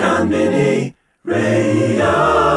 Konbini Radio.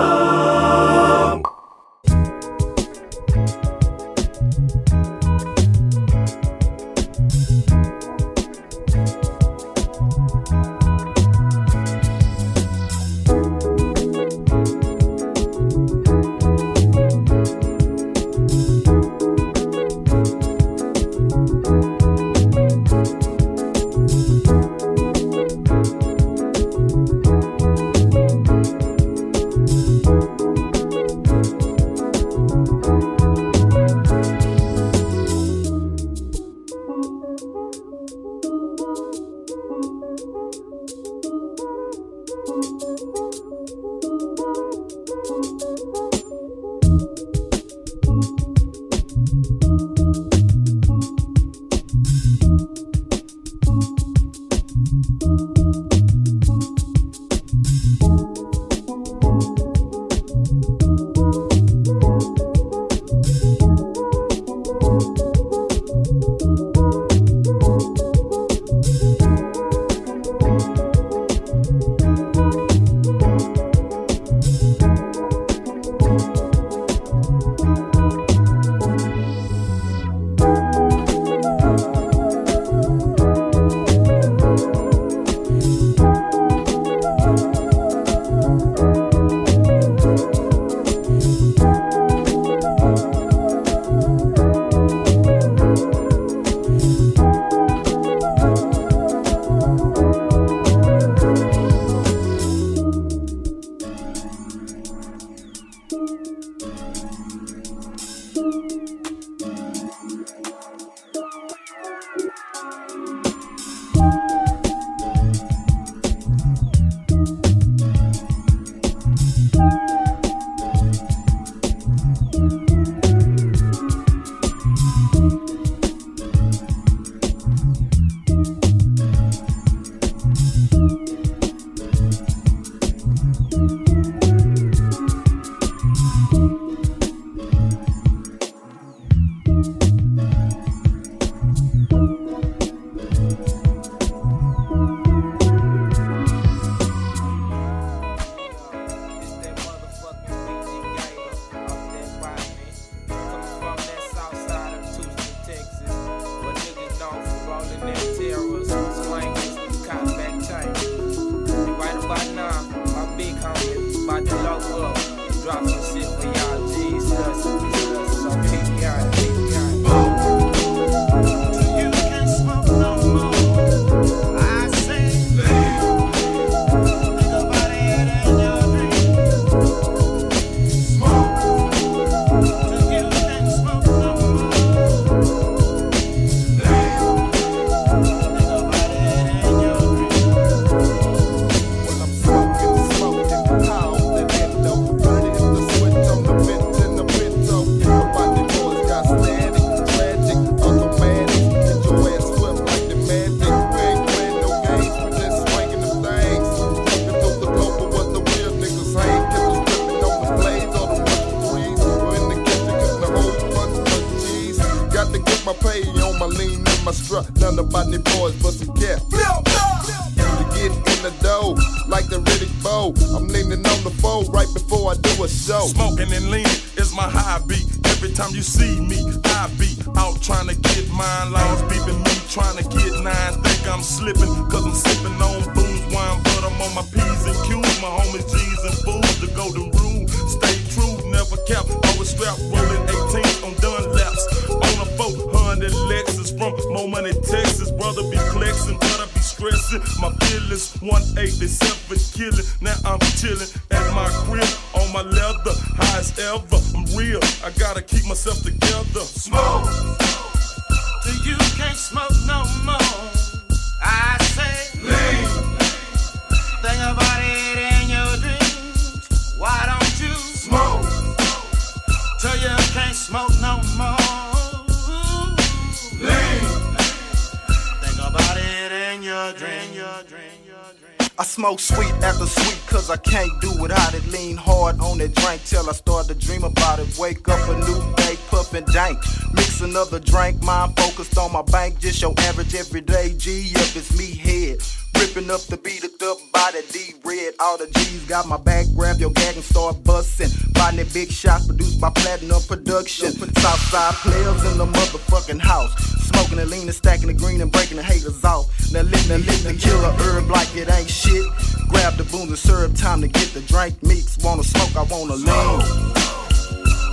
Up the beat up body, D red, all the G's got my back, grab your gag and start busting. Finding big shots produced by Platinum Production. Southside players in the motherfucking house. Smoking and leaning, stacking the green and breaking the haters off. Now lit, now lit the killer herb like it ain't shit. Grab the booze and syrup, time to get the drink mix. Wanna smoke, I wanna lean.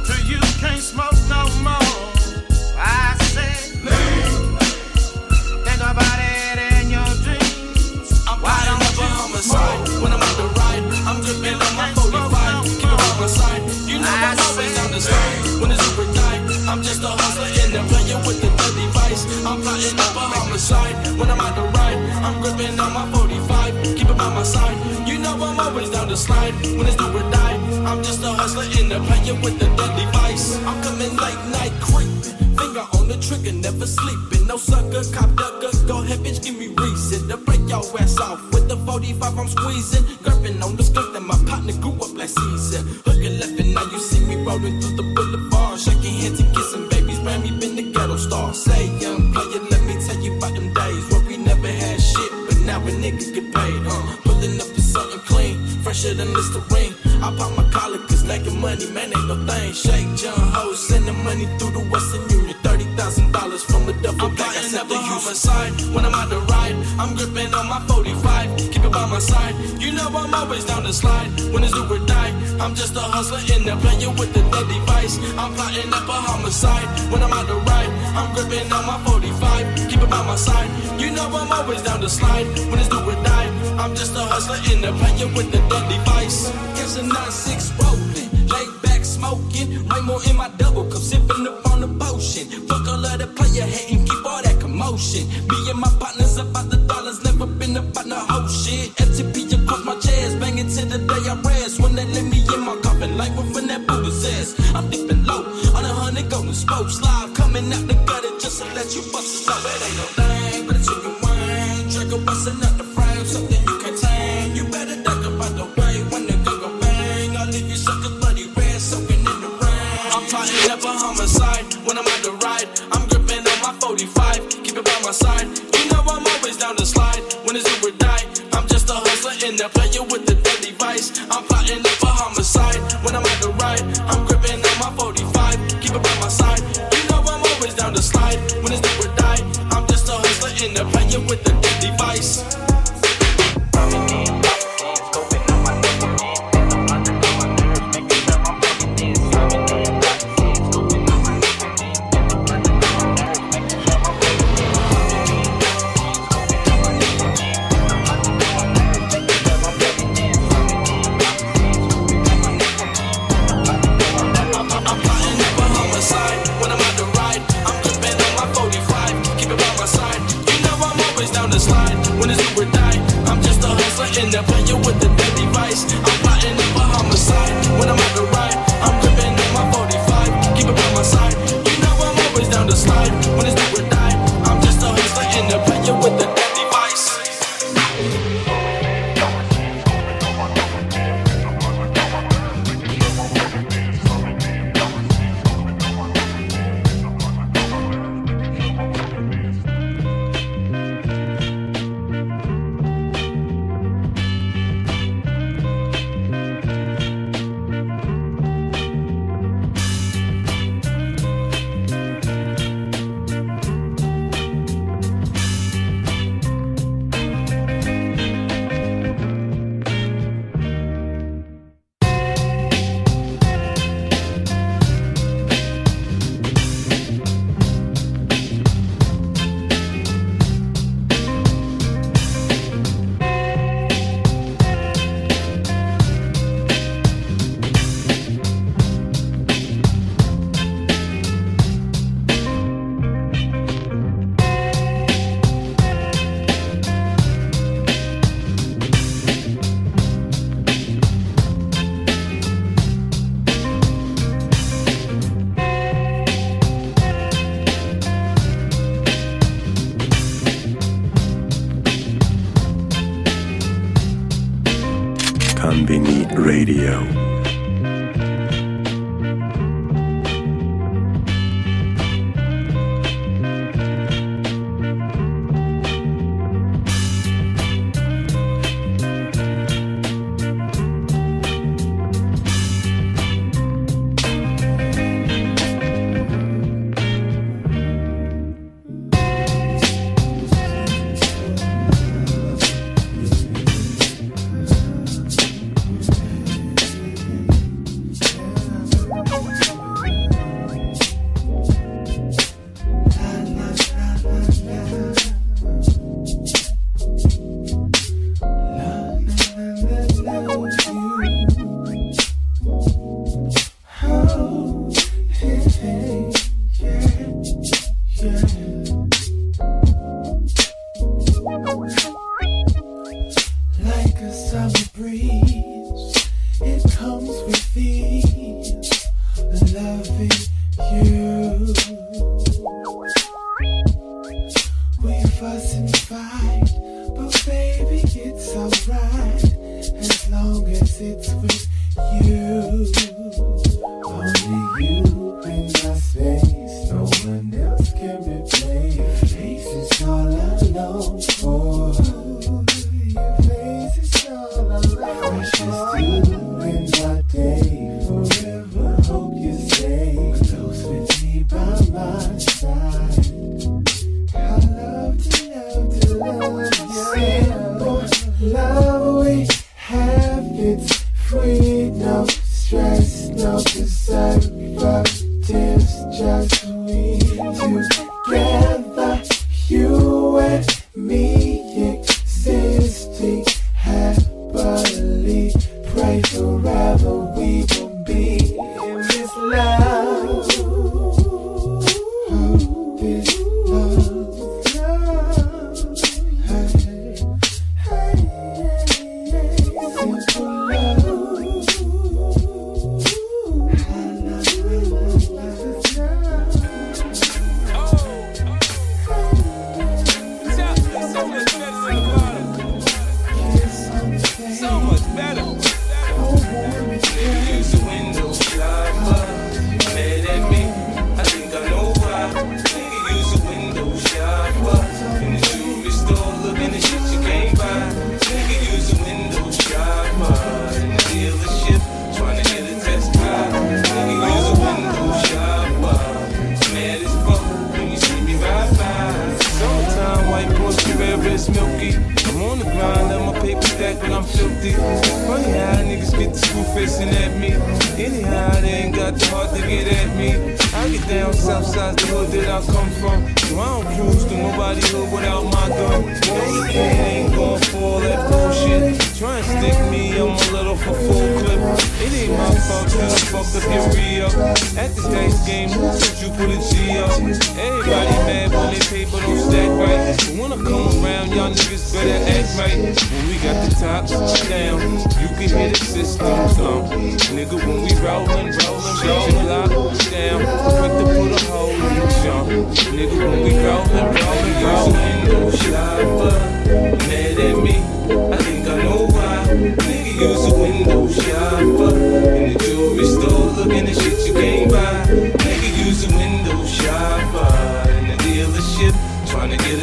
Till you can't smoke no more. I say, I'm plotting up a homicide when I'm on the ride. I'm gripping on my 45. Keep it by my side. You know I'm always down the slide. When it's do or die, I'm just a hustler in the playing with the deadly vice. I'm coming late night creeping. Finger on the trigger, never sleeping. No sucker, cop ducker. Go ahead, bitch, give me reason to break your ass off with the 45 I'm squeezing. Gripping on the skunk that my partner grew up last season. Hooking left and now you see me rolling through the boulevard. Shaking hands and kissing babies. Grammy been the ghetto star. Say, young player, let me tell you about them days where we never had shit, but now a nigga get paid. Uh, pulling up to something clean, fresher than Listerine. I pop my collar cause making money, man, ain't no thing. Shake John Ho, sending money through the Western Union. $30,000 from the duffel bag. I said the homicide when I'm out the ride. I'm gripping on my 45, keep it by my side. You know I'm always down the slide. When it's do or die, I'm just a hustler in there playing with the dead device. I'm plotting up a homicide when I'm out the ride. I'm gripping on my 45, keep it by my side. You know I'm always down the slide. When it's do or die, I'm just a hustler in there playing with the dead device. A 9-6 rolling, lay back smoking. Way more in my double cup, sipping up on the potion. Fuck all of the player hating,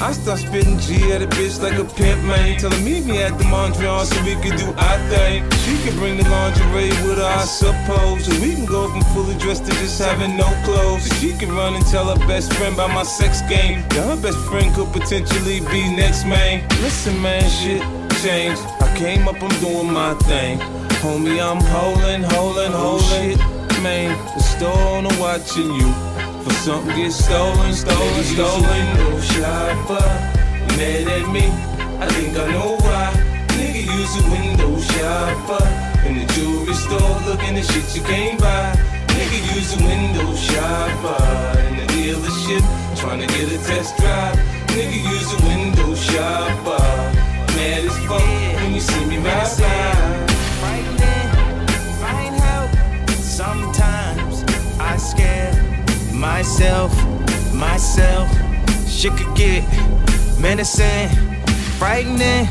I start spitting G at a bitch like a pimp, man. Tell her meet me at the Mondrian so we can do our thing. She can bring the lingerie with her, I suppose. So we can go from fully dressed to just having no clothes. So she can run and tell her best friend about my sex game. Yeah, her best friend could potentially be next, man. Listen, man, shit changed. I came up, I'm doing my thing. Homie, I'm holding, holding, oh, holding. Shit, man, the store on watching you. For something get stolen, stolen, stolen. No shopper, mad at me. I think I know why. Nigga use a window shopper. In the jewelry store looking at shit you can't buy. Nigga use a window shopper. In the dealership trying to get a test drive. Nigga use a window shopper. Mad as fuck when you see me ride by. Sometimes I scare myself, myself. Shit could get menacing, frightening.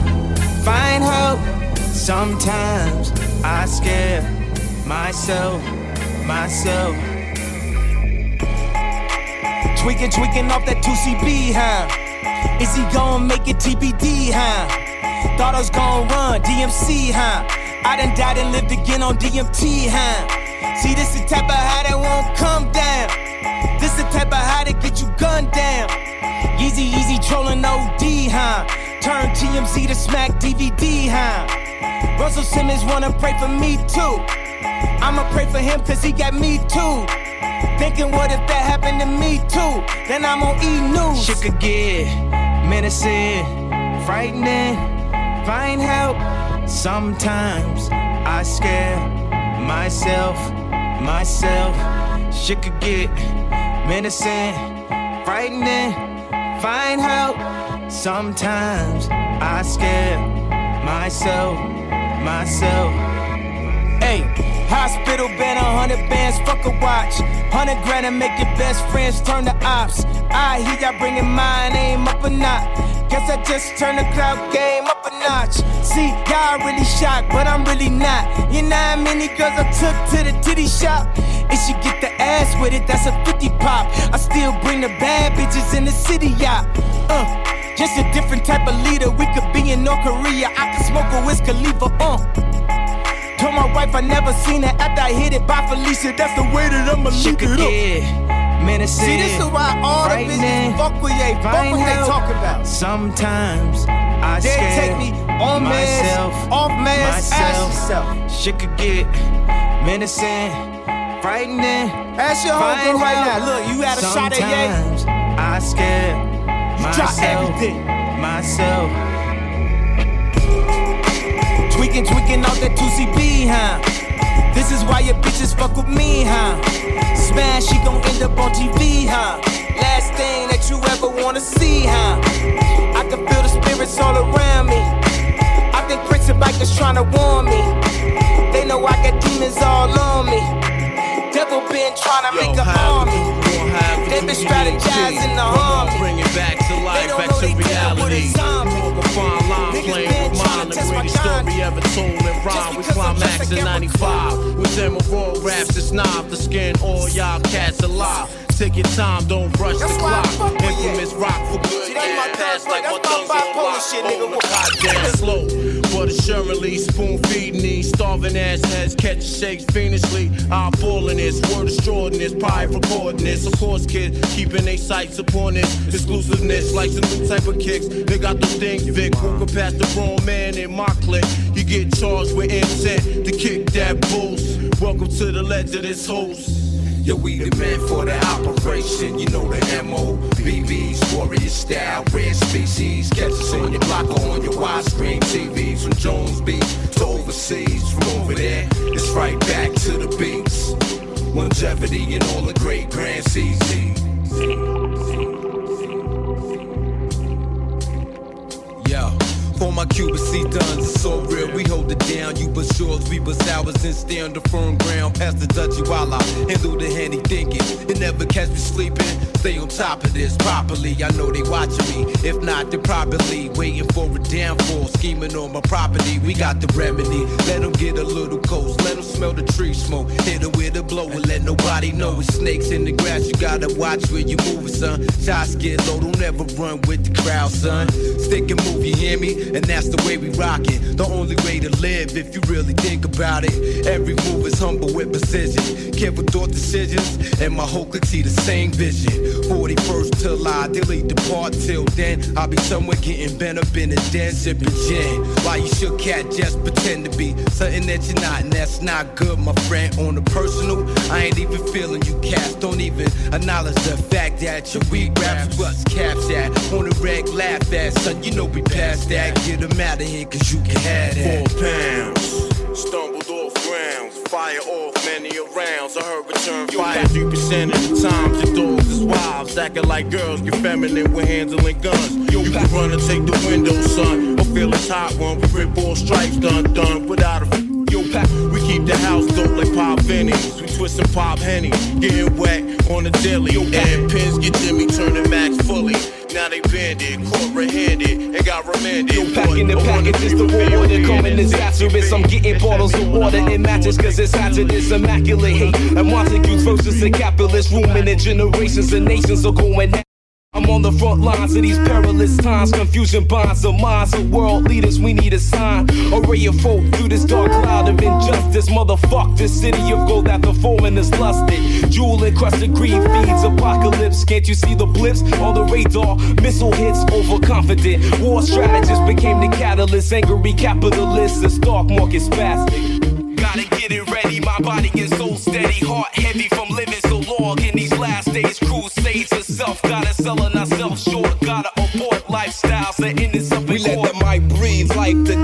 Find hope. Sometimes I scare myself, myself. Tweaking, tweaking off that 2CB, huh? Is he gonna make it TBD, huh? Thought I was gonna run DMC, huh? I done died and lived again on DMT, huh? See, this is the type of high that won't come down. This the type of high that get you gunned down. Easy, easy trolling OD, huh? Turn TMZ to smack DVD, huh? Russell Simmons wanna pray for me too. I'ma pray for him cause he got me too. Thinking, what if that happened to me too? Then I'm on E News. Could get menacing, frightening, find help. Sometimes I scare myself, myself. Shit could get menacing, frightening, find help. Sometimes I scare myself, myself. Hey, hospital been a hundred bands, fuck a watch. Hundred grand and make your best friends turn to ops. I hear y'all bringing my name up a notch. Guess I just turned the crowd game up a notch. See, y'all really shocked, but I'm really not. You know how many girls I took to the titty shop? And she get the ass with it, that's a 50 pop. I still bring the bad bitches in the city, yeah. Uh, just a different type of leader. We could be in North Korea. I could smoke a Wiz Khalifa, uh. Told my wife I never seen her after I hit it by Felicia. That's the way that I'ma leave could it up. get menacing. See, this is why all the bitches fuck with they, fuck what they talk about. Sometimes I They take me on myself, meds, off meds, ask myself. yourself. Shit could get menacing, frightening. Ask your homegirl right now. Look, you had a shot at Ye. Sometimes I scare drop myself, everything. myself. Tweaking, tweaking out that 2CB, huh? This is why your bitches fuck with me, huh? Smash, she gon' end up on TV, huh? Last thing that you ever wanna see, huh? I can feel the spirits all around me. I think prince prison bikers tryna warn me. They know I got demons all on me. Devil been tryna make an army. They been strategizing the harm me. Bring it back to They life, don't back know to they dealing with a reality. Walk a fine line, playing been with mine. The test my greatest story ever told in rhyme. We because I'm just climax a in 95. With them raw raps, it's knob the skin, all y'all cats alive. Take your time, don't rush That's the clock. fuck with you. Infamous rock for good. See, that's my yeah, third pass point. like That's my my thumbs on bipolar shit, nigga. my goddamn slow. But assuredly, spoon feeding these starving ass heads, catch shakes fiendishly. Eyeballing this, word assured this, pride recording this. Of course, kids keeping their sights upon this. Exclusiveness, like some new type of kicks. They got those things, Vic, walking past the wrong man in my clique. You get charged with intent to kick that boost. Welcome to the legend of this host. Yo, we the men for the operation. You know the MO. BBs, warrior style, rare species. Catch us on your block or on your widescreen TVs. From Jones Beach to overseas. From over there, it's right back to the beats. Longevity and all the great grand. For my Cuban C duns, it's so real. We hold it down. You but shorts, we but sours and stay on the firm ground. Past the Dutchy while I handle the handy thinking. It never catch me sleeping. Stay on top of this properly. I know they watching me. If not, they probably waiting for a downfall. Scheming on my property. We got the remedy. Let them get a little close. Let them smell the tree smoke. Hit her with a blow and let nobody know it's snakes in the grass. You gotta watch where you moving, son. Shots get low. Don't ever run with the crowd, son. Stick and move, you hear me? And that's the way we rock it. The only way to live if you really think about it. Every move is humble with precision. Careful thought decisions. And my whole clique see the same vision. 41st till I delete depart. Till then, I'll be somewhere getting bent up in a den, sipping gin. While you shook cat just pretend to be something that you're not, and that's not good, my friend. On the personal, I ain't even feeling you cats. Don't even acknowledge the fact that your weak raps what's caps at. On the reg, laugh at, son. You know we past that. Get them out of here, cause you can have that. Four pounds, grounds, fire off many rounds. I heard return fire three percent of times. The dogs is wives, acting like girls, get feminine with handling guns. You can run and take the window, son, I feel it's hot one. We rip all stripes, done done without a. We keep the house dope like pop Vinnies. We twist and pop Henny, getting wet on the daily. And pins get Jimmy turning max fully. Now they banded, caught red-handed, and got remanded. Yo, packing the packages, the war come in disastrous. I'm getting bottles of water and matches, cause it's hazardous, immaculate hate. And Montagues versus the capitalist, in generations and nations are going. I'm on the front lines of these perilous times. Confusion bonds the minds of world leaders. We need a sign. A ray of hope through this dark cloud of injustice. Motherfuck this city of gold that the foreigners lusted. Jewel encrusted green feeds apocalypse. Can't you see the blips on the radar? Missile hits overconfident. War strategists became the catalyst. Angry capitalists. The stock market spastic. Gotta get it ready. My body is so steady. Heart heavy from living so long. In these last days crusades herself. Gotta selling ourselves short. Gotta abort lifestyles that ended up We let the mic breathe, life the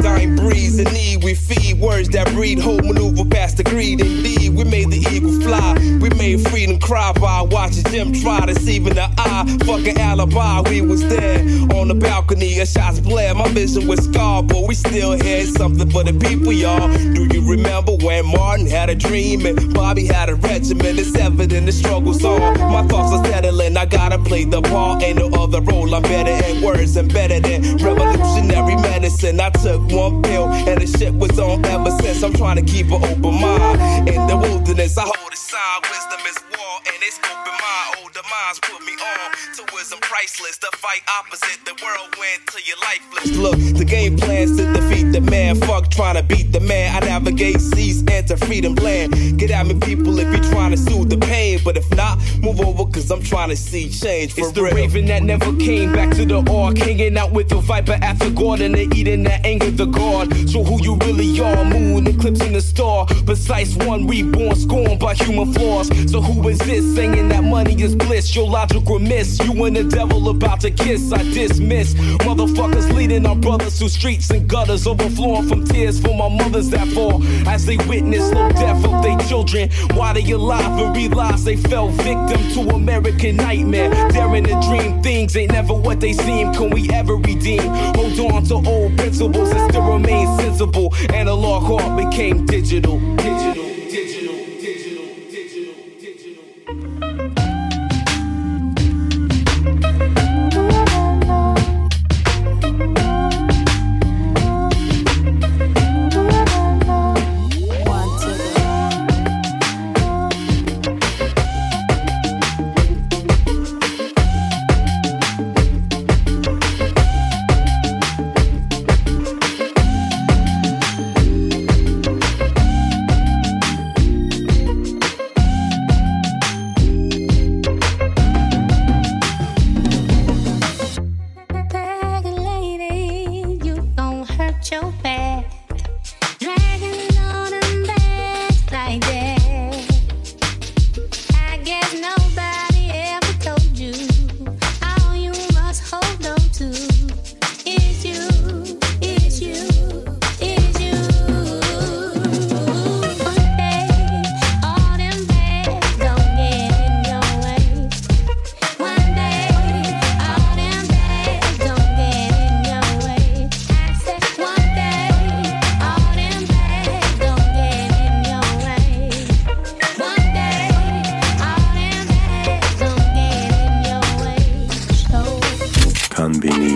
words that breed hope, maneuver past the greed. Indeed, we made the eagle fly. We made freedom cry by watching them try deceiving the eye. Fucking alibi, we was there on the balcony. A shots blare. My vision was scarred, but we still had something for the people, y'all. Do you remember when Martin had a dream and Bobby had a regiment? It's evident the struggle's on. My thoughts are settling. I gotta play the part. Ain't no other role. I'm better at words and better than revolutionary medicine. I took one pill and the shit was on ever I'm trying to keep an open mind in the wilderness. I hold a sign. Wisdom is war and it's priceless. The fight opposite the whirlwind till you're lifeless. Look, the game plans to defeat the man. Fuck trying to beat the man. I navigate seas, enter freedom land. Get at me, people, if you're trying to soothe the pain. But if not, move over, cause I'm trying to see change. For It's the real. raven that never came back to the ark. Hanging out with the viper at the garden and eating that anger the god. So who you really are, moon eclipsing the star. Precise one reborn, scorned by human flaws. So who is this saying that money is bliss? Your logic remiss. You and the devil about to kiss, I dismiss. Motherfuckers leading our brothers through streets and gutters, overflowing from tears for my mothers that fall as they witness slow death of their children. Why they alive and realize they fell victim to American nightmare. Daring to dream things ain't never what they seem. Can we ever redeem? Hold on to old principles and still remain sensible. Analog heart became digital. Digital, digital,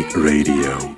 Radio.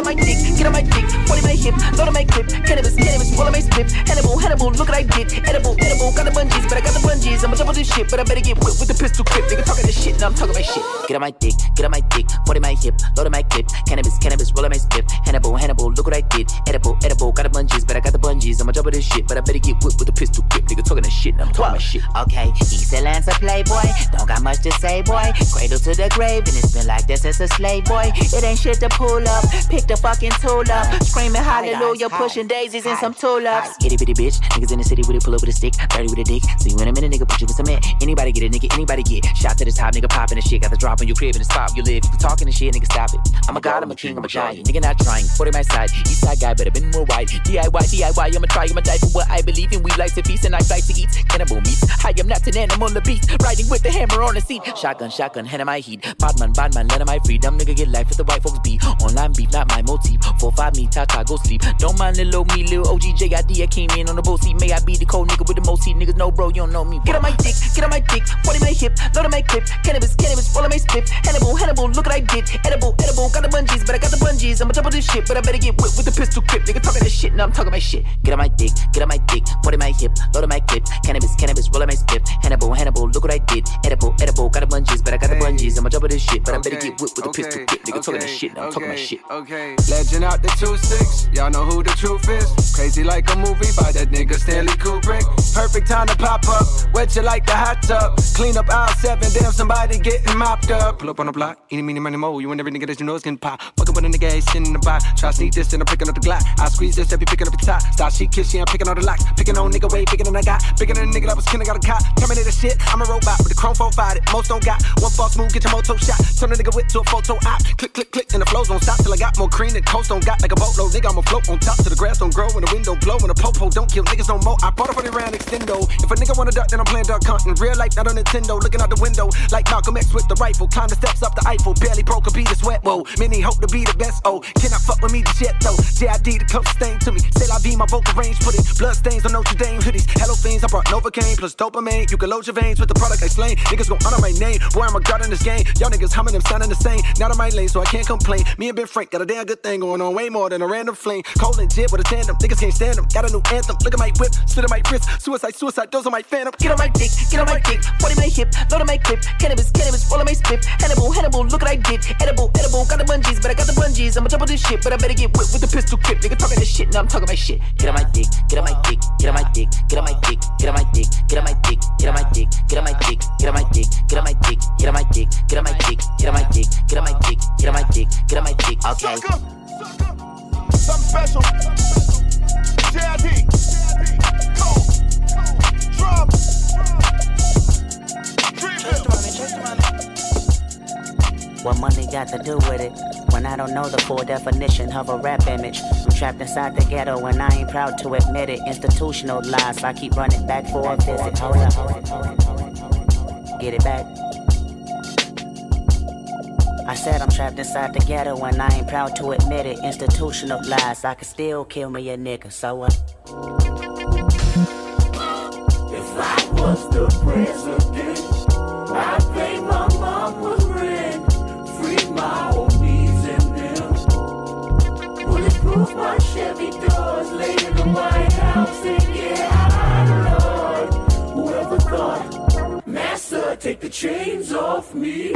On my dick, get on my dick. 40 minute hip, load on my clip. Cannabis, cannabis, roll on my split. Hannibal, Hannibal, look what I did. Edible, edible, got the bungees, but I got the bungees. I'ma double this shit, but I better get whipped with the pistol grip. Nigga talking this shit, now I'm talking my shit. Get on my dick, get on my dick. 40 my hip, load on my clip. Cannabis, cannabis, roll on my split. Hannibal, Hannibal, look what I did. Edible, edible, got the bungees, but I got the bungees. I'ma double this shit, but I better get whipped with the pistol grip. Nigga talking this shit, now I'm talking my shit. Okay, East Atlanta playboy, don't got much to say, boy. Cradle to the grave, and it's been like this since a slave boy. It ain't shit to pull up, pick the fucking tool up, screaming hallelujah, pushing daisies and some tulips. Itty bitty bitch, niggas in the city with it, pull up with a stick, dirty with a dick. See you in a minute, nigga, put you in cement. Anybody get it, nigga, anybody get. Shot to the top, nigga, popping the shit, got the drop on your crib in the spot you live. If You talking the shit, nigga, stop it. I'm a god, I'm a king, I'm a giant, nigga, not trying. 40 my side, east side guy, better been more white. DIY, DIY, I'ma try, I'ma die for what I believe in. We like to feast and I like to eat cannibal meat. I am not an animal, on the beast, riding with the hammer on the seat. Shotgun, shotgun, hand in my heat. Badman, badman, let my freedom, nigga, get life with the white folks beat. Online beef, not my motif. Four, five, me, Tata, go sleep. Don't mind little me, little OG JID, I came in on the boat seat. May I be the cold nigga with the most heat, niggas know, bro, you don't know me. Get on my dick, get on my dick, 40 my hip, load on my clip, cannabis, cannabis, roll on my split, Hannibal, Hannibal, look what I did, edible, edible, got the bungees, but I got the bungees, I'ma double this shit, but I better get whipped with the pistol grip, nigga talking this shit, now I'm talking my shit. Get on my dick, get on my dick, 40 my hip, load on my clip, cannabis, cannabis, roll on my split, Hannibal, Hannibal, look what I did, edible, edible, got the bungees, but I got the bungees, I'ma double this shit, but I better get whipped with the pistol grip, nigga talking this shit, now I'm talking my shit. Okay, legend out the two six. Y'all know who the truth is. Crazy like a movie by that nigga Stanley Kubrick. Perfect time to pop up. Wet you like the hot tub. Clean up aisle seven. Damn, somebody getting mopped up. Pull up on the block. Eeny, meeny, money, mo. You and every nigga that you know is getting pop. Fucking with a nigga, ain't sitting in the box. Try sneak this, and I'm picking up the Glock. I squeeze this, every picking up the top. Start she kiss, yeah, I'm picking on the locks. Picking on nigga way bigger than I got. Bigger than a nigga that was killing, got a cop. Terminator shit, I'm a robot with the chrome 4 fired. Most don't got. One false move, get your moto shot. Turn a nigga whip to a photo op. Click, click, click, and the flows don't stop till I got more cream than coast don't got like a boatload. Nigga, I'ma float on top till the grass don't grow the wind don't blow popo don't kill niggas no more. I bought a 40 round extendo. If a nigga wanna duck, then I'm playing duck hunting. Real life, not on Nintendo. Looking out the window like Malcolm X with the rifle. Climb the steps up the Eiffel. Barely broke a beat of sweat. Whoa, many hope to be the best. Oh, cannot fuck with me the shit though. JID the closest thing to me. Say la vie, my vocal range. Put it blood stains on Notre Dame hoodies. Hello fiends, I brought Novocaine plus dopamine. You can load your veins with the product I slain. Niggas gon' honor my name. Boy, I'm a god in this game. Y'all niggas humming them sounding the same. Not on my lane, so I can't complain. Me and Ben Frank got a damn good thing going on. Way more than a random flame. Cole and JID with a tandem. Niggas can't stand them. Got a new anthem. Look at my whip. Slit on my wrist. Suicide, suicide. Those are my phantom. Get on my dick, get on my dick, 40 my hip, load on my clip, cannabis, cannabis, roll on my split, Hannibal, Hannibal, look what I did, edible, edible, got the bungees, but I got the bungees, I'ma double this shit, but I better get whipped with the pistol grip, nigga talking this shit, now I'm talking my shit. Get on my dick, get on my dick, get on my dick, get on my dick, get on my dick, get on my dick, get on my dick, get on my dick, get on my dick, get on my dick, get on my dick, get on my dick, get on my dick, get on my dick, get on my dick, get on my dick, okay. Something special. What money got to do with it? When I don't know the full definition of a rap image. I'm trapped inside the ghetto and I ain't proud to admit it. Institutional lies, I keep running back for a visit. Hold up, hold up, hold up, hold up. Get it back. I said I'm trapped inside the ghetto and I ain't proud to admit it. Institutional lies, I could still kill me a nigga, so what? If I was the president, I'd pay my mama rent, free my homies and them. Bulletproof my Chevy doors, lay in the White House and high, Lord. Whoever thought, Master, take the chains off me.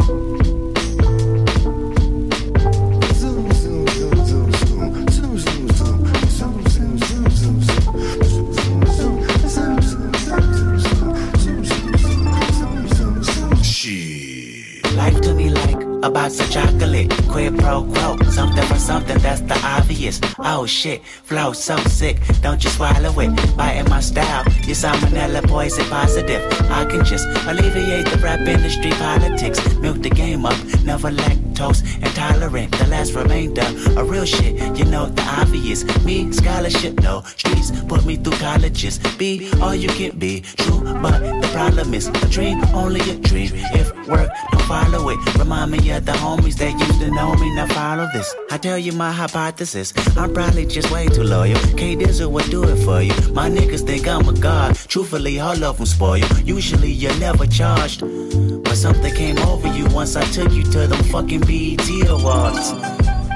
Me like a box of chocolate. Quid pro quo, something for something, that's the obvious. Oh shit, flow so sick, don't you swallow it. Biting my style, your salmonella poison positive. I can just alleviate the rap industry politics. Milk the game up, never lactose intolerant. The last remainder, a real shit, you know the obvious. Me, scholarship, no. Streets put me through colleges. Be all you can be, true, but the problem is a dream, only a dream. If work, don't follow it. Remind me of the homies that used to know me. Now follow this. I tell you my hypothesis. I'm probably just way too loyal. K Dizzle would do it for you. My niggas think I'm a god. Truthfully, all of them spoil you. Usually you're never charged. But something came over you once I took you to them fucking BET awards.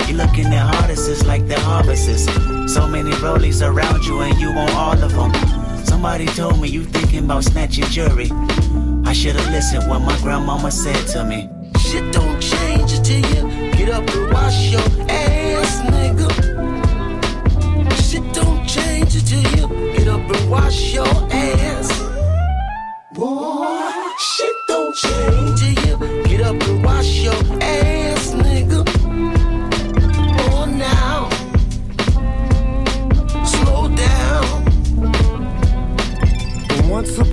You looking at artists like they're harvests. So many rollies around you and you want all of them. Somebody told me you thinking about snatching jury. I should've listened what my grandmama said to me. Shit don't change until you get up and wash your ass, nigga. Shit don't change until you get up and wash your ass. Boy,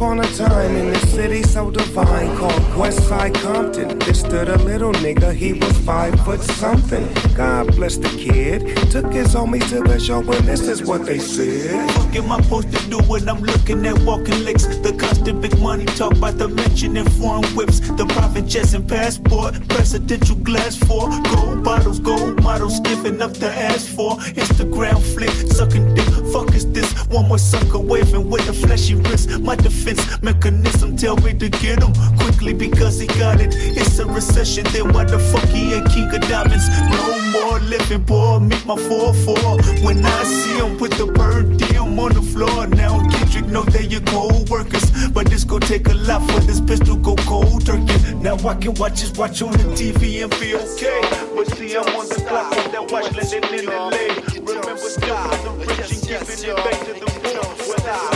upon a time in this city so divine called Westside Compton, This stood the little nigga, he was five foot something. God bless the kid, took his homies to the show, and this is what they said. Fuck am I supposed to do when I'm looking at walking licks? The constant big money talk about the mention in foreign whips. The private jets and passport, presidential glass for gold bottles, gold models, giving up the ass for Instagram flick, sucking dick. Fuck is this? One more sucker waving with a flashy wrist. My defense mechanism tell me to get him quickly because he got it. It's a recession, then why the fuck he ain't king of diamonds? No more living, boy. Meet my 4-4. When I see him with the bird diem on the floor. Now Kendrick know they your co-workers. But this gon' take a lot for this pistol go cold turkey. Now I can watch his watch on the TV and be okay. But see, I'm on the clock with that watch landing in the LA. Remember Still the rich and giving it back to the poor.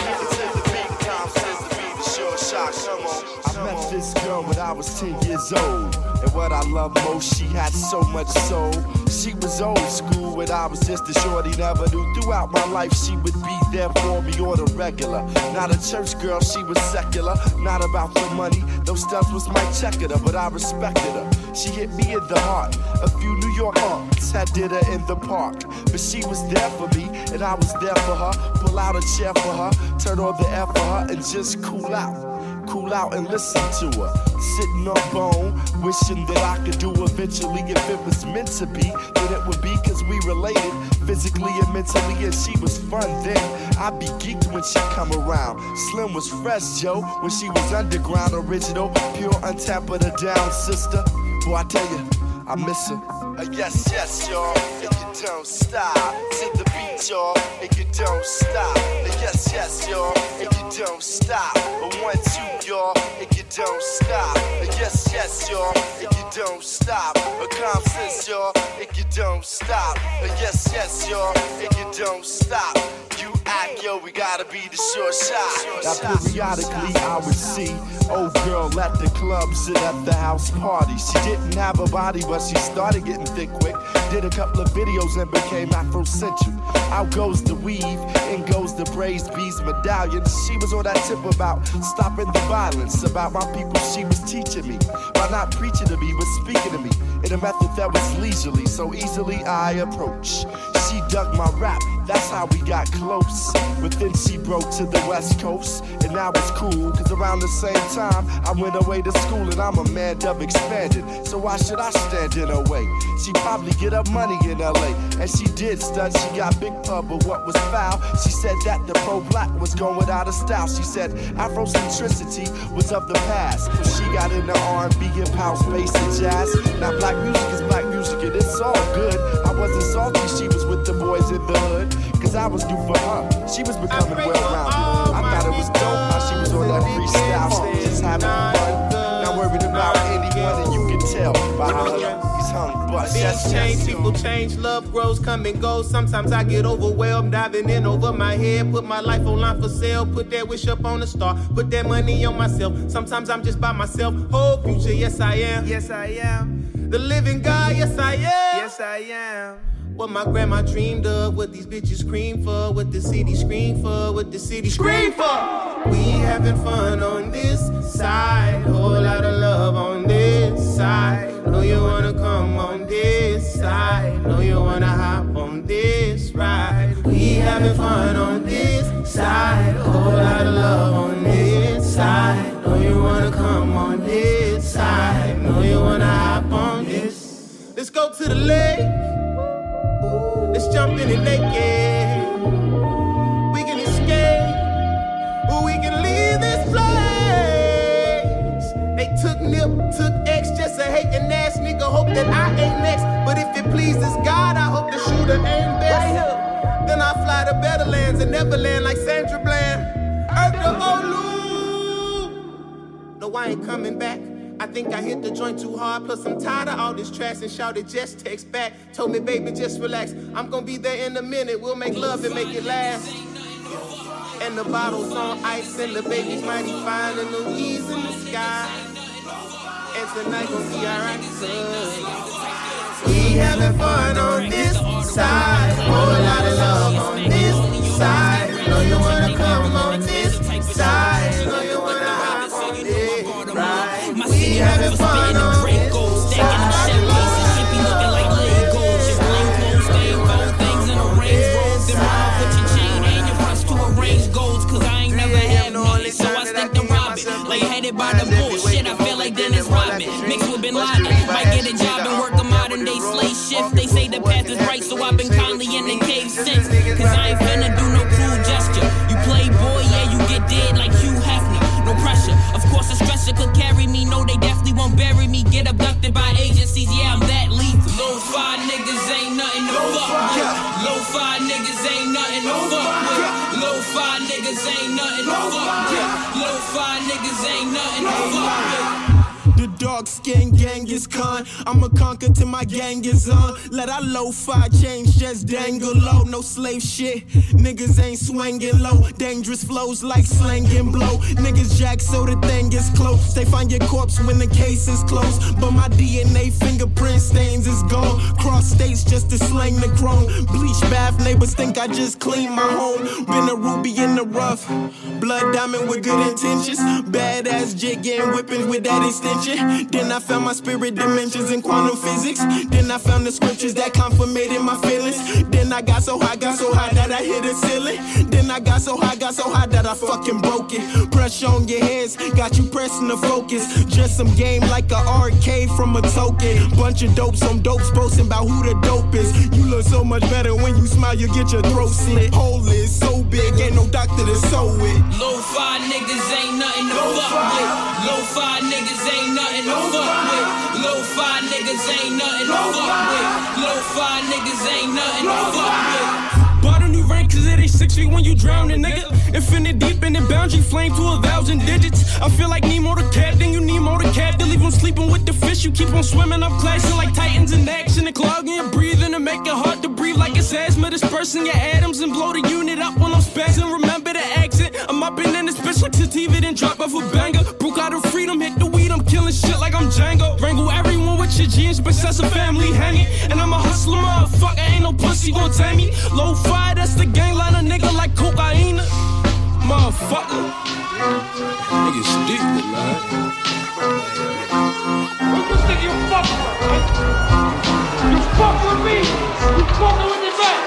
I met this girl when I was 10 years old. And what I love most, she had so much soul. She was old school when I was just a shorty, never knew. Throughout my life, she would be there for me on the regular. Not a church girl, she was secular. Not about the money, those stunts was my checker, but I respected her. She hit me in the heart. A few New York arts had dinner in the park. But she was there for me, and I was there for her. Pull out a chair for her, turn on the air for her, and just cool out cool out and listen to her. Sitting on bone, wishing that I could do eventually. If it was meant to be, then it would be cause we related physically and mentally. And she was fun then. I'd be geeked when she come around. Slim was fresh, Joe, when she was underground, original, pure, untapped, but a down sister. Boy, I tell you, I miss her. Uh, yes, yes, y'all, and you don't stop. To the beat, y'all, and you don't stop. Uh, yes, yes, y'all, and you don't stop. Uh, one, two, y'all, and you don't stop. Uh, yes, yes, y'all, and you don't stop. Calm sense, y'all, and you don't stop. Uh, yes, yes, y'all, and you don't stop. Act, yo, we gotta be the short shot. Now, periodically, I would see old girl at the club, sit at the house party. She didn't have a body, but she started getting thick quick. Did a couple of videos and became Afrocentric. Out goes the weave, in goes the braised bees medallion. She was on that tip about stopping the violence, about my people she was teaching me. By not preaching to me, but speaking to me in a method that was leisurely, so easily I approach. She dug my rap, that's how we got close. But then she broke to the west coast, and now it's cool, cause around the same time I went away to school and I'm a man of expanded. So why should I stand in her way? She probably get her money in LA, and she did stud, she got big pub, but what was foul? She said that the pro black was going out of style. She said Afrocentricity was of the past. She got into R&B, hip house, bass, and jazz. Now black music is black music, and it's all good. I wasn't salty, she was with the boys in the hood, cause I was new for her. She was becoming well-rounded. I thought it was dope how she was on that freestyle, stage, just having fun. Not worried about anyone, and you can tell by how her he's hung bust. Things Yes, change, yes. people change, love grows, come and go. Sometimes I get overwhelmed, diving in over my head. Put my life on line for sale, put that wish up on the star, put that money on myself. Sometimes I'm just by myself. Whole future, yes I am. Yes I am. The living God, yes I am. Yes I am. What my grandma dreamed of, what these bitches scream for, what the city scream for, what the city scream for. We having fun on this side, whole lot of love on this side. Know you wanna come on this side, know you wanna hop on this ride. We having fun on this side, whole lot of love on this side. Know you wanna come on this side, know you wanna hop on this. Let's go to the lake. Let's jump in it naked. We can escape, or we can leave this place. They took Nip, took X, just a hating ass nigga. Hope that I ain't next. But if it pleases God, I hope the shooter ain't best. Then I fly to better lands and never land like Sandra Bland. Earth to Olu. No, I ain't coming back. I think I hit the joint too hard. Plus, I'm tired of all this trash and shouted, just text back. Told me, baby, just relax. I'm gonna be there in a minute. We'll make love and make it last. And the bottles on ice, and the baby's mighty fine, and the Louise in the sky. And tonight gonna be alright, we having fun on this side. Whole lot of love on this Laden, might get a job and work a modern day slave shift. They say the path is right, so I've been kindly in the cave since. Cause I ain't finna do no cruel gesture. You play boy, yeah, you get dead like Hugh Hefner. No pressure. Of course, a stretcher could carry me. No, they definitely won't bury me. Get abducted by agencies, yeah, I'm that lethal. Low five Genghis Khan. I'ma conquer till my gang is on. Let our lo-fi change just dangle low. No slave shit. Niggas ain't swinging low. Dangerous flows like slanging blow. Niggas jack so the thing is close. They find your corpse when the case is closed. But my DNA fingerprint stains is gone. Cross states just to slang the chrome. Bleach bath neighbors think I just cleaned my home. Been a ruby in the rough. Blood diamond with good intentions. Badass jig and whipping with that extension. Then I found my spirit dimensions in quantum physics. Then I found the scriptures that confirmated my feelings. Then I got so high, got so high that I hit a ceiling. Then I got so high, got so high that I fucking broke it. Pressure on your heads, got you pressing the focus. Just some game like a arcade from a token. Bunch of dope, some dopes boasting about who the dope is. You look so much better when you smile, you get your throat slit. Hole is so big, ain't no doctor to sew it. Low-fi niggas ain't nothing to fuck with. Low-fi niggas ain't nothing to fuck with. Niggas ain't nothing to fuck with. Low-fi niggas ain't nothing to fuck with. Bought a new rank cause it ain't six feet when you drowning, nigga. Infinite deep in the boundary, flame to a thousand digits. I feel like Nemo the cat, then you Nemo the cat. They leave him sleeping with the fish, you keep on swimming. I'm clashing like titans in action and clogging your breathing and make it hard to breathe like it's asthma. Dispersing your atoms and blow the unit up when I'm spazzing. Remember the accent. I'm up in this bitch like sativa, then drop off a banger. Broke out of freedom, hit the weed, I'm killing shit like I'm Django. Wrangle everyone with your jeans, bitch, that's a family hanging. And I'm a hustler, motherfucker, ain't no pussy gon' tame me. Low fi, that's the gang line, a nigga like cocaine. Motherfucker. Nigga stupid, man. Who you you fuck with? You fuck with me. You fucking with the back.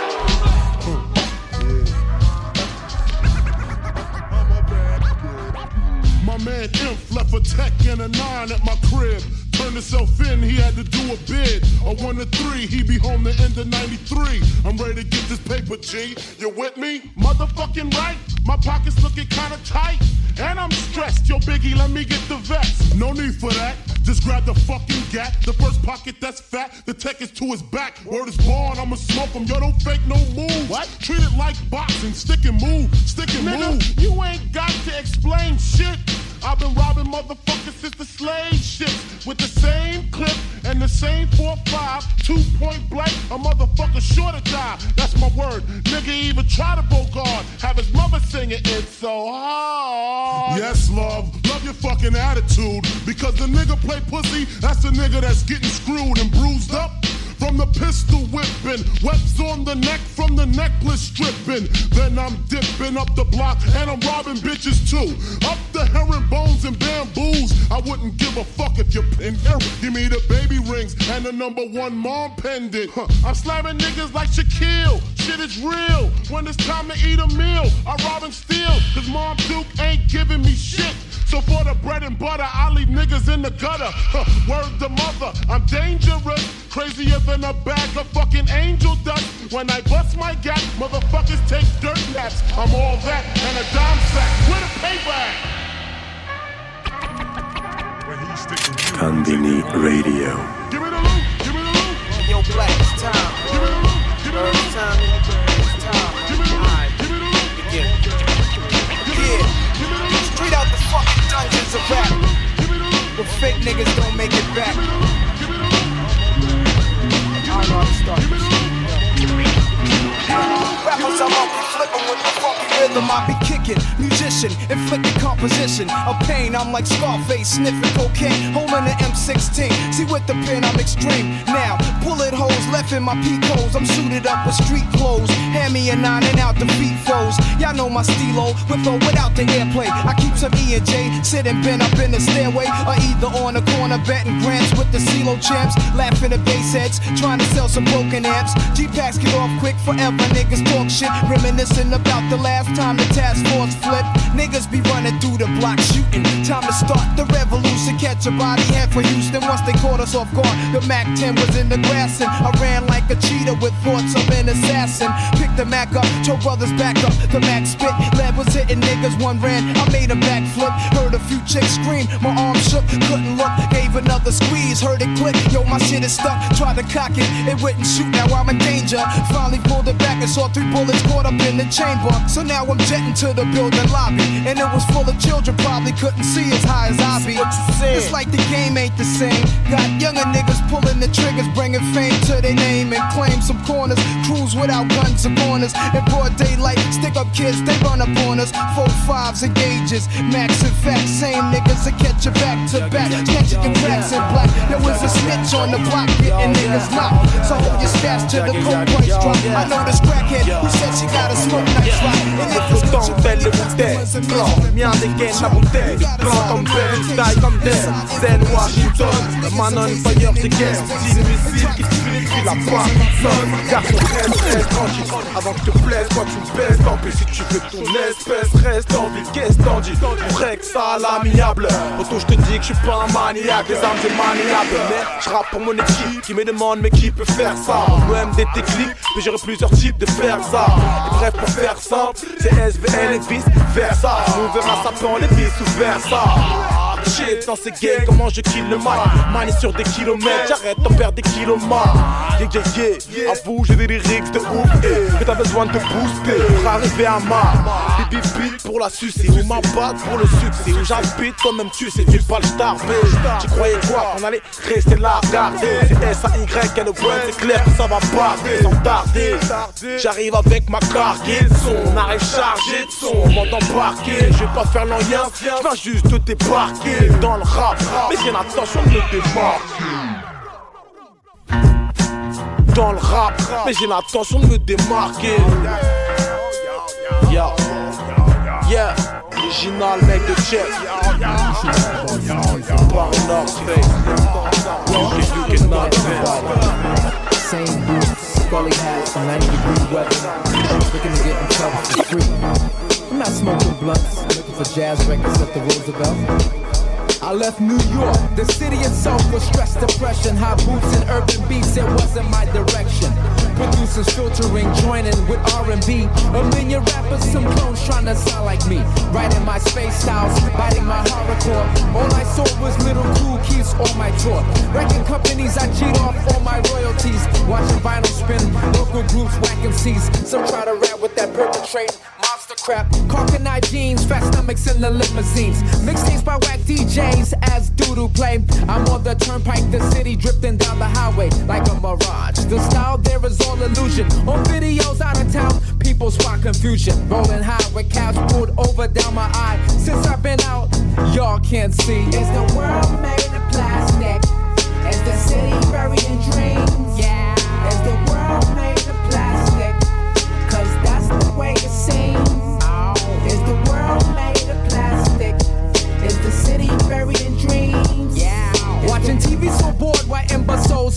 My man Inf left a tech and a nine at my crib. Turned himself in, he had to do a bid. A one to three, he be home the end of 93. I'm ready to get this paper, G. You with me? Motherfucking right. My pockets looking kinda tight. And I'm stressed. Yo, Biggie, let me get the vest. No need for that. Just grab the fucking gat. The first pocket that's fat. The tech is to his back. Word is born, I'ma smoke him. Yo, don't fake no move. What? Treat it like boxing. Stick and move. Stick and Nigga, move. You ain't got to explain shit. I've been robbing motherfuckers since the slave ships with the same clip and the same 4-5, two point blank, a motherfucker sure to die. That's my word. Nigga even try to bogard, have his mother singing it's so hard. Yes, love, love your fucking attitude because the nigga play pussy, that's a nigga that's getting screwed and bruised up. From the pistol whipping, webs on the neck from the necklace stripping. Then I'm dipping up the block and I'm robbing bitches too. Up the herringbones and bamboos. I wouldn't give a fuck if you're in. Give me the baby rings and the number one mom pendant. Huh. I'm slamming niggas like Shaquille. Shit is real. When it's time to eat a meal, I rob and steal. Cause Mom Duke ain't giving me shit. So for the bread and butter, I leave niggas in the gutter. Huh, word the mother, I'm dangerous. Crazier than a bag of fucking angel dust. When I bust my gap, motherfuckers take dirt naps. I'm all that and a dime sack. Where the paper at? Konbini Radio. Give me the loot, give me the loot. Yo, Black, it's time. Give me the loot, give me the It's dungeons of rap. The fake niggas don't make it back. I know how to start this. Rappers, I'm up flipping with the funky rhythm I be kicking. Musician, inflicting composition of pain. I'm like Scarface, sniffing cocaine, holding an M16. See, with the pen, I'm extreme. Now, bullet holes left in my peak holes. I'm suited up with street clothes. Hand me a nine and out the feet froze. Y'all know my stilo, with or without the airplay. I keep some E and J, sitting bent up in the stairway, or either on the corner betting grants with the CeeLo champs. Laughing at bass heads, trying to sell some broken amps. G-Packs get off quick forever, niggas talk shit. Reminiscing about the last time the task force flipped. Niggas be running through the block shooting. Time to start the revolution. Catch a body head for Houston once they caught us off guard. The MAC 10 was in the grass and I ran like a cheetah with thoughts of an assassin. Picked the Mac up, Joe Brothers back up. The Mac spit, lead was hitting niggas. One ran, I made a backflip. Heard a few chicks scream, my arm shook, couldn't look. Gave another squeeze, heard it click. Yo, my shit is stuck. Tried to cock it, it wouldn't shoot. Now I'm in danger. Finally pulled it back and saw three bullets caught up in the chamber. So now I'm jetting to the building lobby. And it was full of children, probably couldn't see as high as I be. It's like the game ain't the same. Got younger niggas pulling the triggers, bringing fame to their name and claim some corners. Cruise without guns or corners. In broad daylight, stick up kids, they run up on us. Four fives and gauges, max and facts. Same niggas that catch you back to back. Catch your cracks in black. There was a snitch on the block, getting niggas knocked. So hold your stash till the coke price drop. I know this crackhead who said she got a smoke nights right. And if it's good, you tel les bouteilles, blanc, mien dégaine la bouteille, blanc comme taille comme Dell, Zen Washington, le Manon Fire petit missile qui la barre sonne, garçon reste, tranquille, avant que te plaise, quoi tu baisses, tant pis si tu veux ton espèce, reste en vie, qu'est-ce t'en dis, règle ça l'amiable, auto je te dis que je suis pas un maniaque, les armes c'est maniable, mais je rappe pour mon équipe, qui me demande mais qui peut faire ça, on aime des techniques, mais j'aurais plusieurs types de faire ça, et bref pour faire simple, c'est SVN et vice versa, on verra ça dans les vices ou versa. Shit, dans ces gays, comment je kill le mal? Manie sur des kilomètres, j'arrête d'en perdre des kilomètres Yeah, yeah, yeah, avoue, j'ai des lyrics de ouf. Eh, Que t'as besoin de te booster pour arriver à ma Bibi beat pour la sucer. Ou ma batte pour le succès Où j'habite, toi-même tu sais, tu pas le star Tu croyais quoi qu'on allait rester là, regarder? C'est S-A-Y, quel web, c'est clair que ça va partir sans tarder. J'arrive avec ma cargaison On arrive chargé de son, on m'entend parquer. Je vais pas faire l'enlien, je juste te débarquer dans le rap Mais j'ai l'intention de me démarquer Dans le rap Mais j'ai l'intention de me démarquer Yeah Yeah Original mec de Chef Par North Same boots, scully hats, 90 degree weather. Looking to get in trouble for free. I'm not smoking blunts, looking for jazz records at the Roosevelt. I left New York, the city itself was stress, depression, high boots and urban beats. It wasn't my direction. Producers filtering, joining with R&B. A million rappers, some clones trying to sound like me. Writing my space styles, biting my hardcore. All I saw was little cool keys on my tour. Record companies, I cheat off all my royalties. Watching vinyl spin, local groups whacking C's. Some try to rap with that perpetrating crap. Caucanine jeans, fast stomachs in the limousines. Mixtapes by whack DJs as doodle play. I'm on the turnpike, the city drifting down the highway like a mirage. The style there is all illusion. On videos out of town, people spot confusion. Rolling high with cash pulled over down my eye. Since I've been out, y'all can't see. Is the world made of plastic? Is the city buried in dreams? Yeah. Is the world made of plastic? Cause that's the way it seems.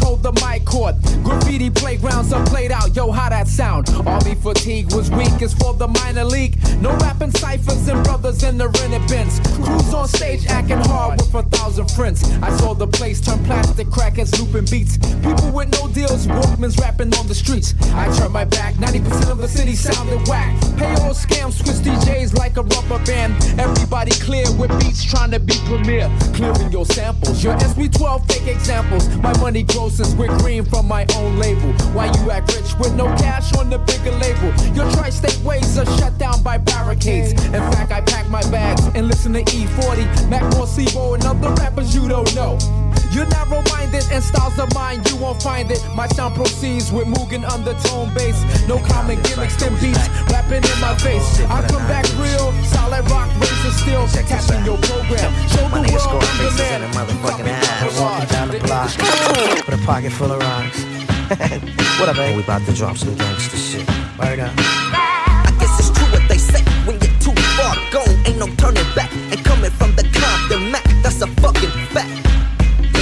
Hold the mic cord. Graffiti playgrounds are played out, yo, how that sound? Army fatigue was weak, it's for the minor league. No rapping ciphers and brothers in the rented bins. Crews on stage acting hard with a thousand friends. I saw the place turn plastic crackers looping beats. People with no deals, Walkmans rapping on the streets. I turned my back, 90% of the city sounded whack. Pay all scams, twist DJs like a rubber band. Everybody clear with beats trying to be premier. Clearing your samples, your SP12 fake examples. My money grosses with green from my own label. Why you act rich with no cash on the bigger label? Your tri-state ways are shut down by barricades. In fact, I pack my bags and listen to E-40, Mac Morcebo, and other rappers you don't know. You're narrow-minded and styles of mine, you won't find it. My sound proceeds with Mugen undertone bass. No common gimmicks, them beats rapping in my face. I come back real, solid rock, razor steel, tapping your program. Show My the nigga world score I'm the faces in man. a motherfucking ass. Walking down the block with a pocket full of rhymes. what up, man? We about to drop some gangster shit. Word up. I guess it's true what they say. When you're too far gone, ain't no turning back. And coming from the Compton Mac, that's a fucking fact.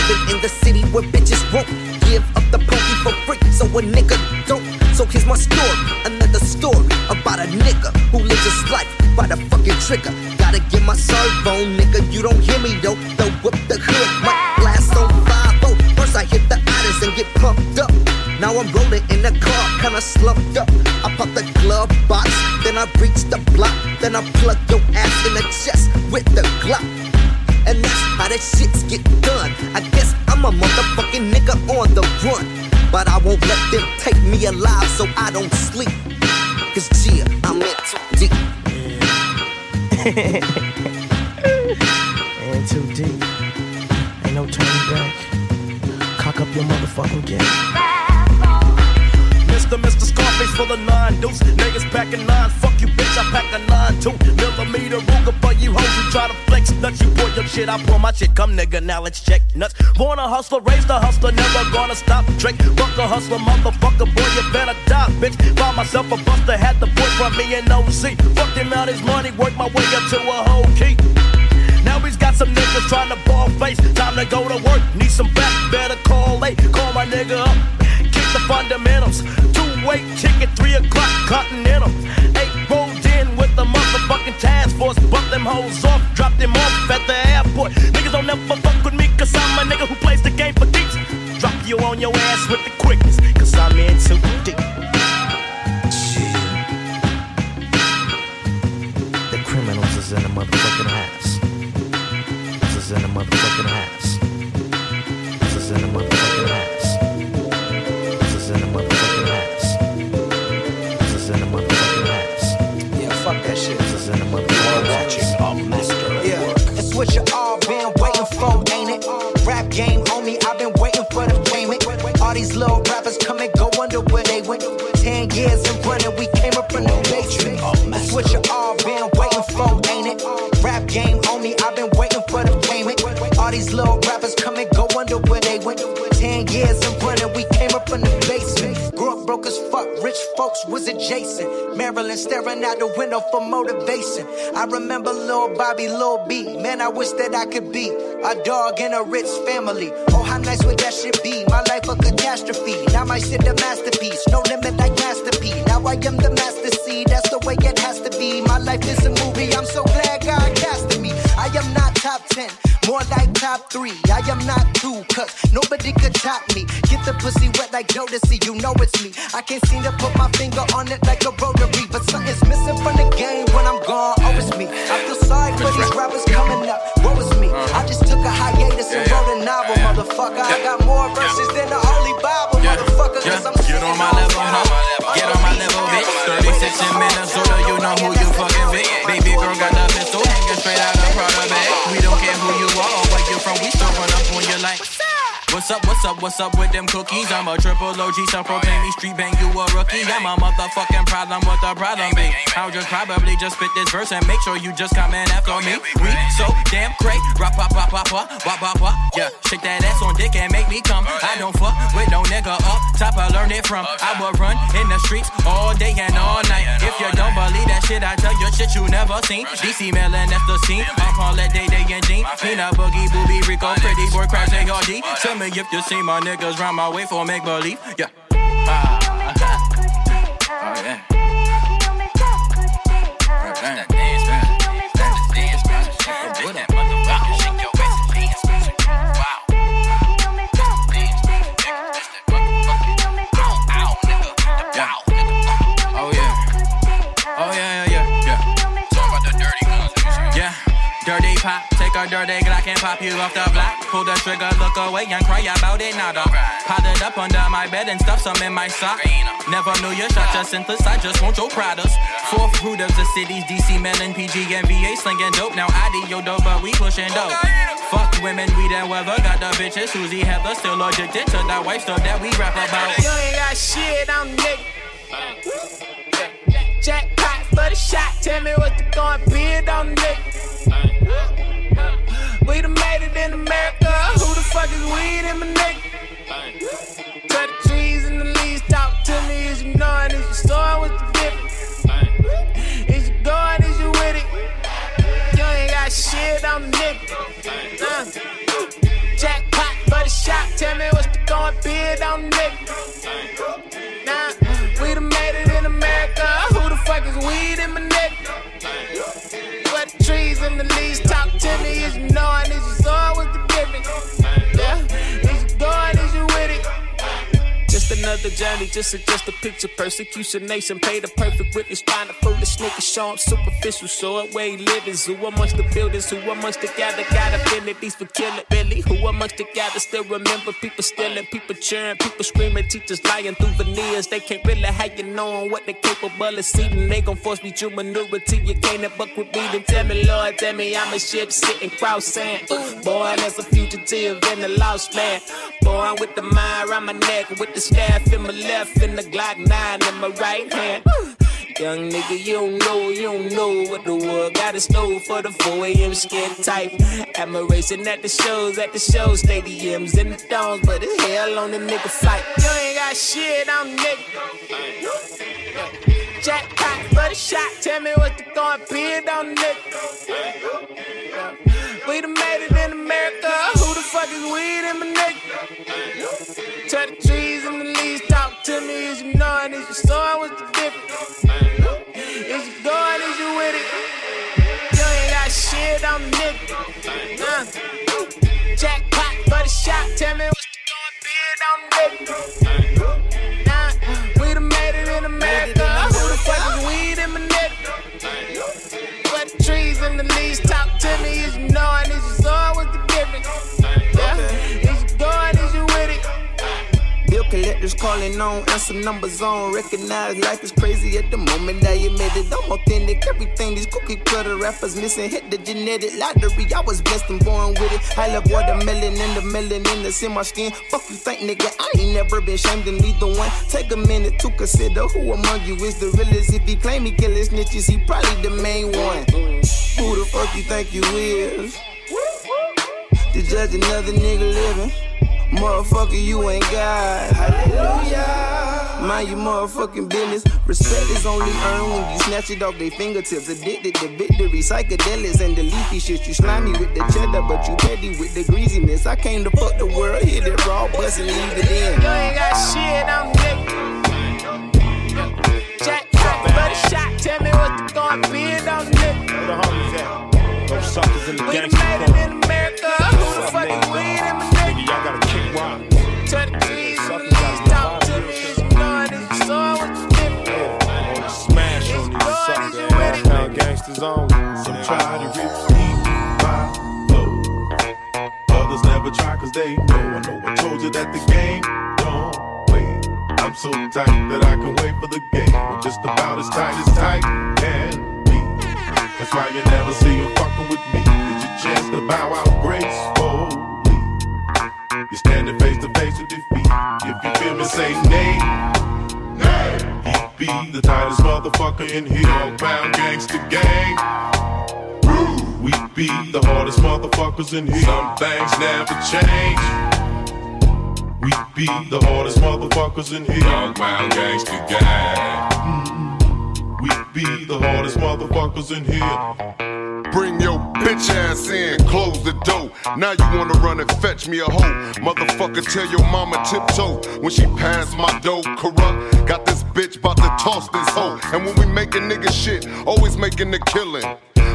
Living in the city where bitches won't give up the pokey for free, so a nigga don't. So here's my story, another story about a nigga who lives his life by the fucking trigger. Gotta get my servo, nigga. You don't hear me though. The whip the hood, my blast on 5 First I hit the otters and get pumped up. Now I'm rolling in the car, kinda slumped up. I pop the glove box, then I reach the block, then I plug your ass in the chest with the Glock. And how that shits get done. I guess I'm a motherfucking nigga on the run. But I won't let them take me alive so I don't sleep. Cause yeah, I'm in too deep. and too deep. Ain't no turning back. Cock up your motherfucking game. Mr. Mr. Scarface full of nine deuce. Niggas packing nine. Fuck you, bitch. I pack a nine two millimeter Ruger for you hoes who try to flex nuts. You pour your shit, I pour my shit. Come nigga, now let's check nuts. Born a hustler, raised a hustler, never gonna stop. Drake, fuck a hustler, motherfucker, boy, you better die, bitch. Buy myself a buster, had the boy from me in OC. Fucked him out his money, worked my way up to a whole key. Now he's got some niggas trying to ball face. Time to go to work. Need some back. Better call late. Call my nigga up. Kick the fundamentals. Weight ticket, three o'clock continental. Eight rolled in with the motherfucking task force. Bump them hoes off. Drop them off at the airport. Niggas don't never fuck with me cause I'm a nigga who plays the game for keeps. Drop you on your ass with the quickness. Cause I'm in too deep. The criminals is in the motherfucking house. This is in the motherfucking house. This is in the motherfucking house. What you all been waiting for, ain't it? Rap game on me, I've been waiting for the payment. All these little rappers come and go under where they went. Ten years and running, we came up from the basement. It's what you all been waiting for, ain't it? Rap game on me, I've been waiting for the payment. All these little rappers come and go under where they went. Ten years and running, we came up from the broke as fuck, rich folks was adjacent. Maryland staring out the window for motivation. I remember Lil Bobby, Lil B. Man, I wish that I could be a dog in a rich family. Oh, how nice would that shit be? My life a catastrophe. Now my shit a masterpiece. No limit like masterpiece. Now I am the master C. That's the way it has to be. My life is a movie. I'm so glad God casted me. I am not top 10, more like top 3. I am not 2, cause nobody could top me. Get the pussy wet like Jodeci, you know it's me. I can't seem to put my finger on it like a rotary, but something's missing from the game when I'm gone. Oh, it's me. I feel sorry for these rappers coming up. Woe is me. I just took a hiatus and wrote a novel, motherfucker. I got more verses than the Holy Bible, motherfucker. Cause I'm Get on my level, huh? Get on my level, bitch. 36 in Minnesota, you know who you fucking with. Baby girl got the pistol hanging straight out What's up, what's up, what's up with them cookies? I'm a triple OG, so proclaim me street bang, you a rookie. I'm a motherfucking problem, what the problem be? I'll just probably just spit this verse and make sure you just come in after me. We so damn great, rap, pop, pop, pop, pop, wop, wop. Yeah, shake that ass on dick and make me come. I don't fuck with no nigga up top, I learned it from. I will run in the streets all day and all night. If you don't believe that shit, I tell you shit you never seen. DC Melon, that's the scene. I'm Paulette Day Day and Jean. Peanut Boogie, Booby, Rico, Pretty Boy, Crash, ARD. Tell me if you see my niggas round my way for make believe. Yeah. Yeah. Dirty pop, take a dirty Glock and pop you off the block. Pull the trigger, look away and cry about it nada. Piled it up under my bed and stuff some in my sock. Never knew you shot your synthesis, I just want your products. Fourth root of the cities, DC, Melon, PG, and VA slinging dope. Now ID yo dope, but we pushing dope. Oh, Fuck women, we and weather. Got the bitches, Susie Heather, still addicted to that white stuff that we rap about. You ain't got shit, I'm nigga. Jackpot for the shot, tell me what the going bid on nigga. Just adjust the picture. Persecution nation, pay the perfect witness. Trying to fool the sneaker, show 'em superficial. Show it where he living. Zoo amongst the buildings, who amongst the gather. Got affinities for killing. Really, who amongst the gather still remember people stealing, people cheering, people screaming, teachers lying through veneers. They can't really have you knowing what they capable of seeing. They gon' force me to minority. You can't buck with me. Then tell me, Lord, tell me I'm a ship sitting cross sand. Boy, that's a fugitive in the lost land. I'm with the mind on my neck, with the staff in my left, and the Glock 9 in my right hand. Young nigga, you don't know, you don't know what the world got in store for the 4 a.m. skin type. Admiration at the shows, at the show stadiums, and the domes, but it's hell on the nigga flight. You ain't got shit on nigga. Jackpot for the shot, tell me what's the going bid on nigga. We done made it in America, who the fuck is weed in my nigga? To me, is you knowing, is you sawing, what's the difference? Is you going, is you with it? You ain't got shit on the nigga. Nah. Jackpot for the shot, tell me what's Collectors calling on, answer numbers on. Recognize life is crazy at the moment. I admit it. I'm authentic. Everything these cookie cutter rappers missing. Hit the genetic lottery. I was blessed and born with it. I love watermelon and the melanin that's in my skin. Fuck you think, nigga. I ain't never been shamed in neither one. Take a minute to consider who among you is the realest. If he claim he kill his snitches, he probably the main one. Who the fuck you think you is? To judge another nigga living. Motherfucker, you ain't God. Hallelujah. Mind your motherfucking business. Respect is only earned when you snatch it off their fingertips. Addicted to victory, psychedelics and the leafy shit. You slimy with the cheddar, but you petty with the greasiness. I came to fuck the world, hit it raw, bust and leave it in. You ain't got shit on nigga. Jack, Jack, buddy shot. Tell me what's the going bid on nigga. Where the homies at? Those suckers in the We made it in America. Who the fuck is weed in Tell the trees and the talk to me. Is you knowing, is you sawing, what's the? Smash on these suckers. Gangsters on. Some try to my flow. Others never try cause they know. I know I told you that the game don't wait. I'm so tight that I can wait for the game. I'm just about as tight as tight can be. That's why you never see you fucking with me. Get your chance to bow out Me, say nay. He be the tightest motherfucker in here. Pound gangster gang. We be the hardest motherfuckers in here. Some things never change. We be the hardest motherfuckers in here. Dogg Pound gangster gang. Be the hardest motherfuckers in here. Bring your bitch ass in, close the door. Now you wanna run and fetch me a hoe. Motherfucker, tell your mama tiptoe when she pass my dough. Kurupt, got this bitch bout to toss this hoe. And when we making nigga shit, always making the killing.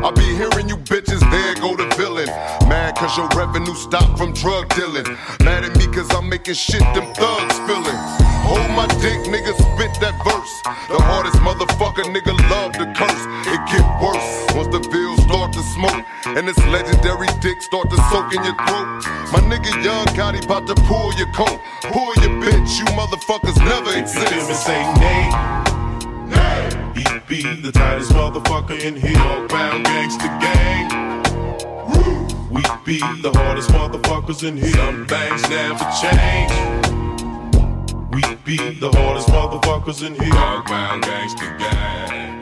I be hearing you bitches, there go the villain. Mad cause your revenue stopped from drug dealing. Mad at me cause I'm making shit them thugs feeling. Hold my dick, nigga, spit that verse. The hardest motherfucker, nigga, love to curse. It get worse once the bills start to smoke. And this legendary dick start to soak in your throat. My nigga Young Gotti about to pull your coat. Pull your bitch, you motherfuckers never If you exist. say nay. Be the tightest motherfucker in here. Dogg Pound gangster gang. We be the hardest motherfuckers in here. Some things never change. We be the hardest motherfuckers in here. Dogg Pound gangster gang.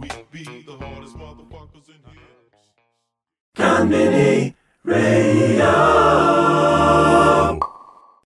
We be the hardest motherfuckers in here. Konbini Radio.